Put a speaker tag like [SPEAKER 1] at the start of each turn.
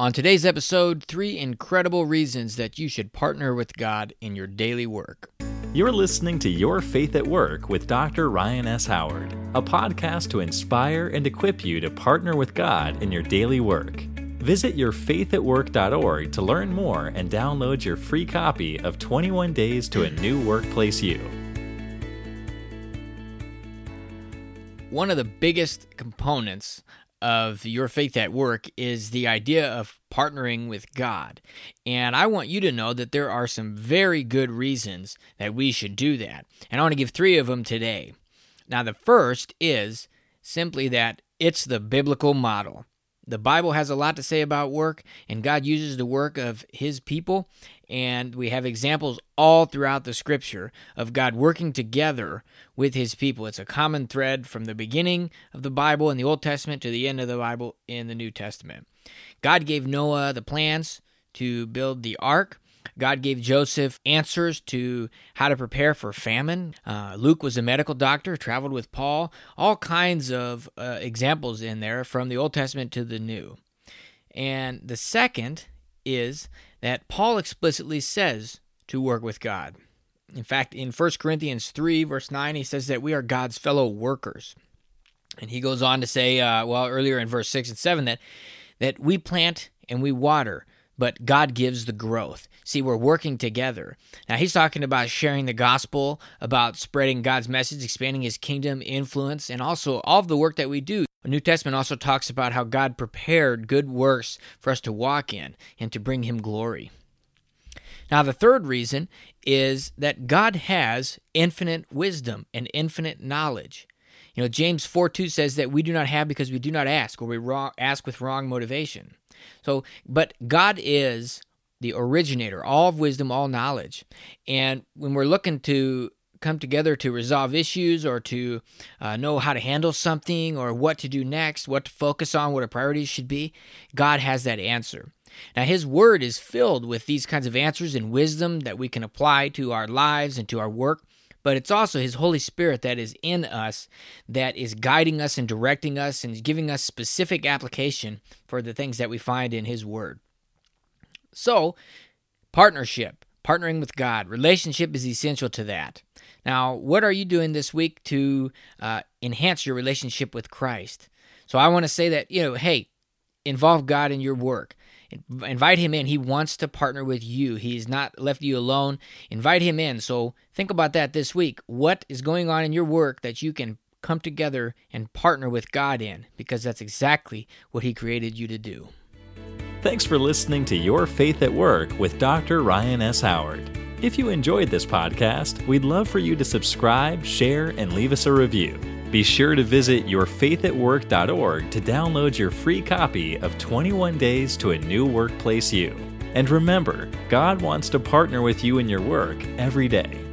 [SPEAKER 1] On today's episode, three incredible reasons that you should partner with God in your daily work.
[SPEAKER 2] You're listening to Your Faith at Work with Dr. Ryan S. Howard, a podcast to inspire and equip you to partner with God in your daily work. Visit yourfaithatwork.org to learn more and download your free copy of 21 Days to a New Workplace You.
[SPEAKER 1] One of the biggest components of your faith at work is the idea of partnering with God. And I want you to know that there are some very good reasons that we should do that. And I want to give three of them today. Now, the first is simply that it's the biblical model. The Bible has a lot to say about work, and God uses the work of His people. And we have examples all throughout the scripture of God working together with His people. It's a common thread from the beginning of the Bible in the Old Testament to the end of the Bible in the New Testament. God gave Noah the plans to build the ark. God gave Joseph answers to how to prepare for famine. Uh, Luke was a medical doctor, traveled with Paul. All kinds of uh, examples in there from the Old Testament to the New. And the second is that Paul explicitly says to work with God. In fact, in 1 Corinthians 3, verse 9, he says that we are God's fellow workers. And he goes on to say, uh, well, earlier in verse 6 and 7, that, that we plant and we water, but God gives the growth. See, we're working together. Now, he's talking about sharing the gospel, about spreading God's message, expanding his kingdom influence, and also all of the work that we do. The New Testament also talks about how God prepared good works for us to walk in and to bring him glory. Now, the third reason is that God has infinite wisdom and infinite knowledge. You know, James 4 2 says that we do not have because we do not ask, or we wrong, ask with wrong motivation. So, but God is the originator, all of wisdom, all knowledge. And when we're looking to come together to resolve issues or to uh, know how to handle something or what to do next, what to focus on, what our priorities should be, God has that answer. Now, His Word is filled with these kinds of answers and wisdom that we can apply to our lives and to our work but it's also His Holy Spirit that is in us that is guiding us and directing us and giving us specific application for the things that we find in His Word. So, partnership, partnering with God, relationship is essential to that. Now, what are you doing this week to uh, enhance your relationship with Christ? So, I want to say that, you know, hey, involve God in your work. Invite him in. He wants to partner with you. He's not left you alone. Invite him in. So think about that this week. What is going on in your work that you can come together and partner with God in? Because that's exactly what he created you to do.
[SPEAKER 2] Thanks for listening to Your Faith at Work with Dr. Ryan S. Howard. If you enjoyed this podcast, we'd love for you to subscribe, share, and leave us a review. Be sure to visit yourfaithatwork.org to download your free copy of 21 Days to a New Workplace You. And remember, God wants to partner with you in your work every day.